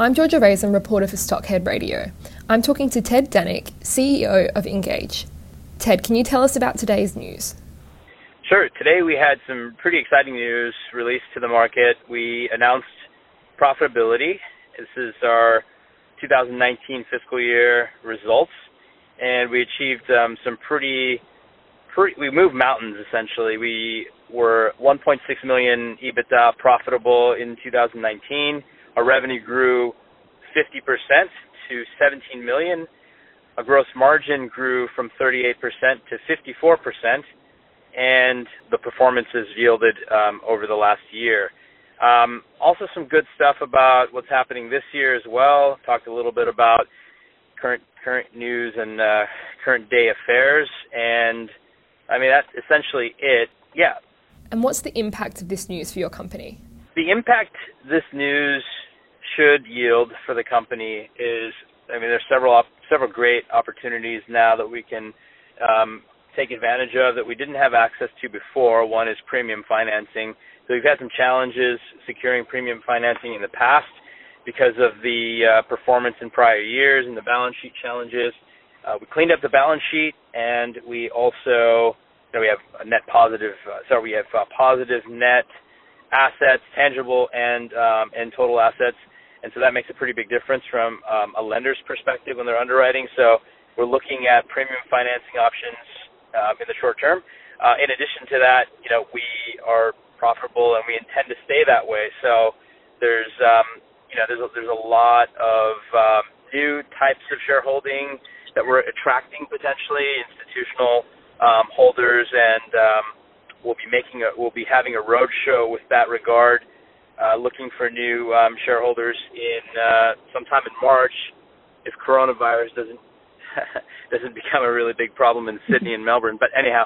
I'm Georgia Raisin, reporter for Stockhead Radio. I'm talking to Ted Dhanik, CEO of Engage. Ted, can you tell us about today's news? Sure. Today we had some pretty exciting news released to the market. We announced profitability. This is our 2019 fiscal year results, and we achieved um, some pretty, pretty. We moved mountains essentially. We were 1.6 million EBITDA profitable in 2019 our revenue grew 50% to 17 million. Our gross margin grew from 38% to 54%, and the performances yielded um, over the last year. Um, also, some good stuff about what's happening this year as well. Talked a little bit about current current news and uh, current day affairs, and I mean that's essentially it. Yeah. And what's the impact of this news for your company? The impact this news should yield for the company is, I mean, there's several op- several great opportunities now that we can um, take advantage of that we didn't have access to before. One is premium financing. So we've had some challenges securing premium financing in the past because of the uh, performance in prior years and the balance sheet challenges. Uh, we cleaned up the balance sheet, and we also you know, we have a net positive. Uh, so we have uh, positive net assets, tangible and um, and total assets and so that makes a pretty big difference from um, a lender's perspective when they're underwriting. So we're looking at premium financing options um, in the short term. Uh, in addition to that, you know, we are profitable and we intend to stay that way. So there's, um, you know, there's a, there's a lot of um, new types of shareholding that we're attracting potentially institutional um, holders, and um, we'll be making a, we'll be having a roadshow with that regard uh, looking for new um, shareholders in uh, sometime in March if coronavirus doesn't doesn't become a really big problem in Sydney and Melbourne. But anyhow,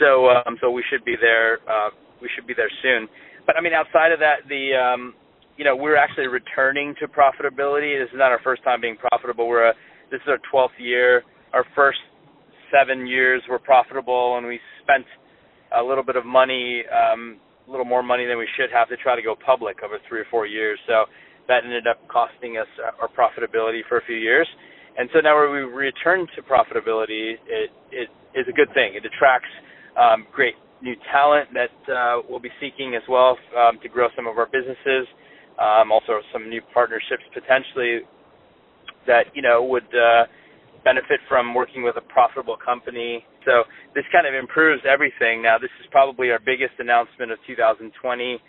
so um, so we should be there. Uh, we should be there soon. But I mean, outside of that, the um, you know we're actually returning to profitability. This is not our first time being profitable. We're a, this is our 12th year. Our first seven years were profitable, and we spent a little bit of money um, a little more money than we should have to try to go public over three or four years. So that ended up costing us our profitability for a few years. And so now we return to profitability, it, it is a good thing. It attracts um, great new talent that uh, we'll be seeking as well um, to grow some of our businesses. Um, also, some new partnerships potentially that you know would uh, benefit from working with a profitable company. So this kind of improves everything. Now, this is probably our biggest announcement of 2020.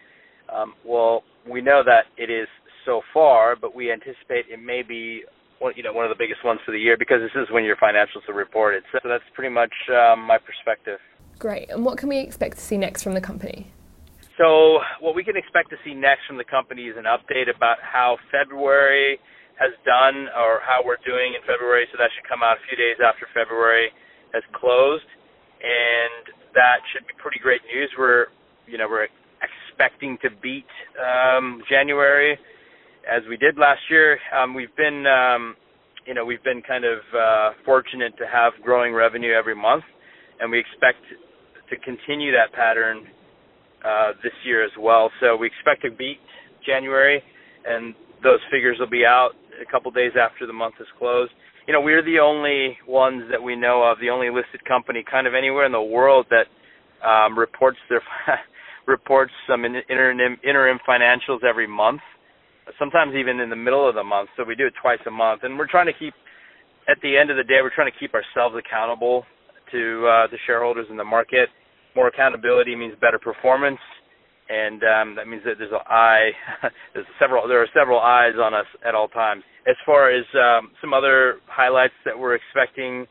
Um, well, we know that it is so far, but we anticipate it may be one, you know one of the biggest ones for the year because this is when your financials are reported. So that's pretty much um, my perspective. Great. And what can we expect to see next from the company? So what we can expect to see next from the company is an update about how February has done or how we're doing in February. So that should come out a few days after February has closed, and that should be pretty great news. We're, you know, we're expecting to beat um, January as we did last year. Um, we've been, um, you know, we've been kind of uh, fortunate to have growing revenue every month, and we expect to continue that pattern uh, this year as well. So we expect to beat January, and those figures will be out a couple days after the month is closed. You know, we're the only ones that we know of, the only listed company kind of anywhere in the world that um, reports their reports some interim interim financials every month, sometimes even in the middle of the month. So we do it twice a month, and we're trying to keep. At the end of the day, we're trying to keep ourselves accountable to uh, the shareholders in the market. More accountability means better performance and um, that means that there's an eye, there's several, there are several eyes on us at all times. As far as um, some other highlights that we're expecting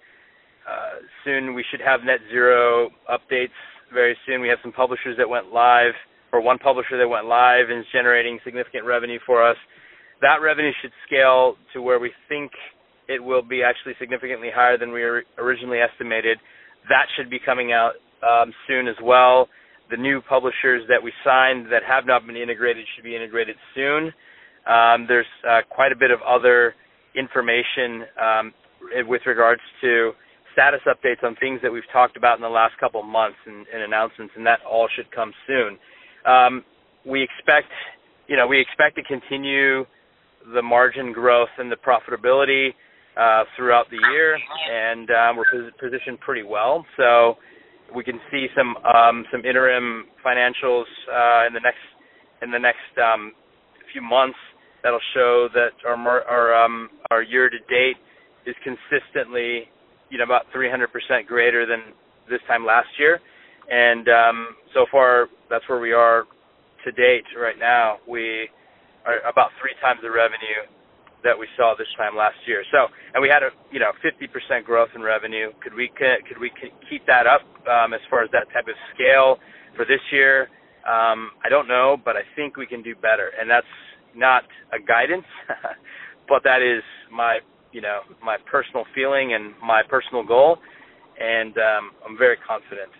uh, soon, we should have net zero updates very soon. We have some publishers that went live, or one publisher that went live and is generating significant revenue for us. That revenue should scale to where we think it will be actually significantly higher than we originally estimated. That should be coming out um, soon as well the new publishers that we signed that have not been integrated should be integrated soon. Um, there's uh, quite a bit of other information um, with regards to status updates on things that we've talked about in the last couple months and, and announcements, and that all should come soon. Um, we expect, you know, we expect to continue the margin growth and the profitability uh, throughout the year, and um, we're positioned pretty well. So we can see some um, some interim financials uh, in the next in the next um, few months that'll show that our our um, our year to date is consistently you know about 300% greater than this time last year, and um, so far that's where we are to date right now. We are about three times the revenue that we saw this time last year. So, and we had a you know 50% growth in revenue. Could we could we keep that up um, as far as that type of scale for this year? Um, I don't know, but I think we can do better, and that's not a guidance, but that is my you know my personal feeling and my personal goal, and um, I'm very confident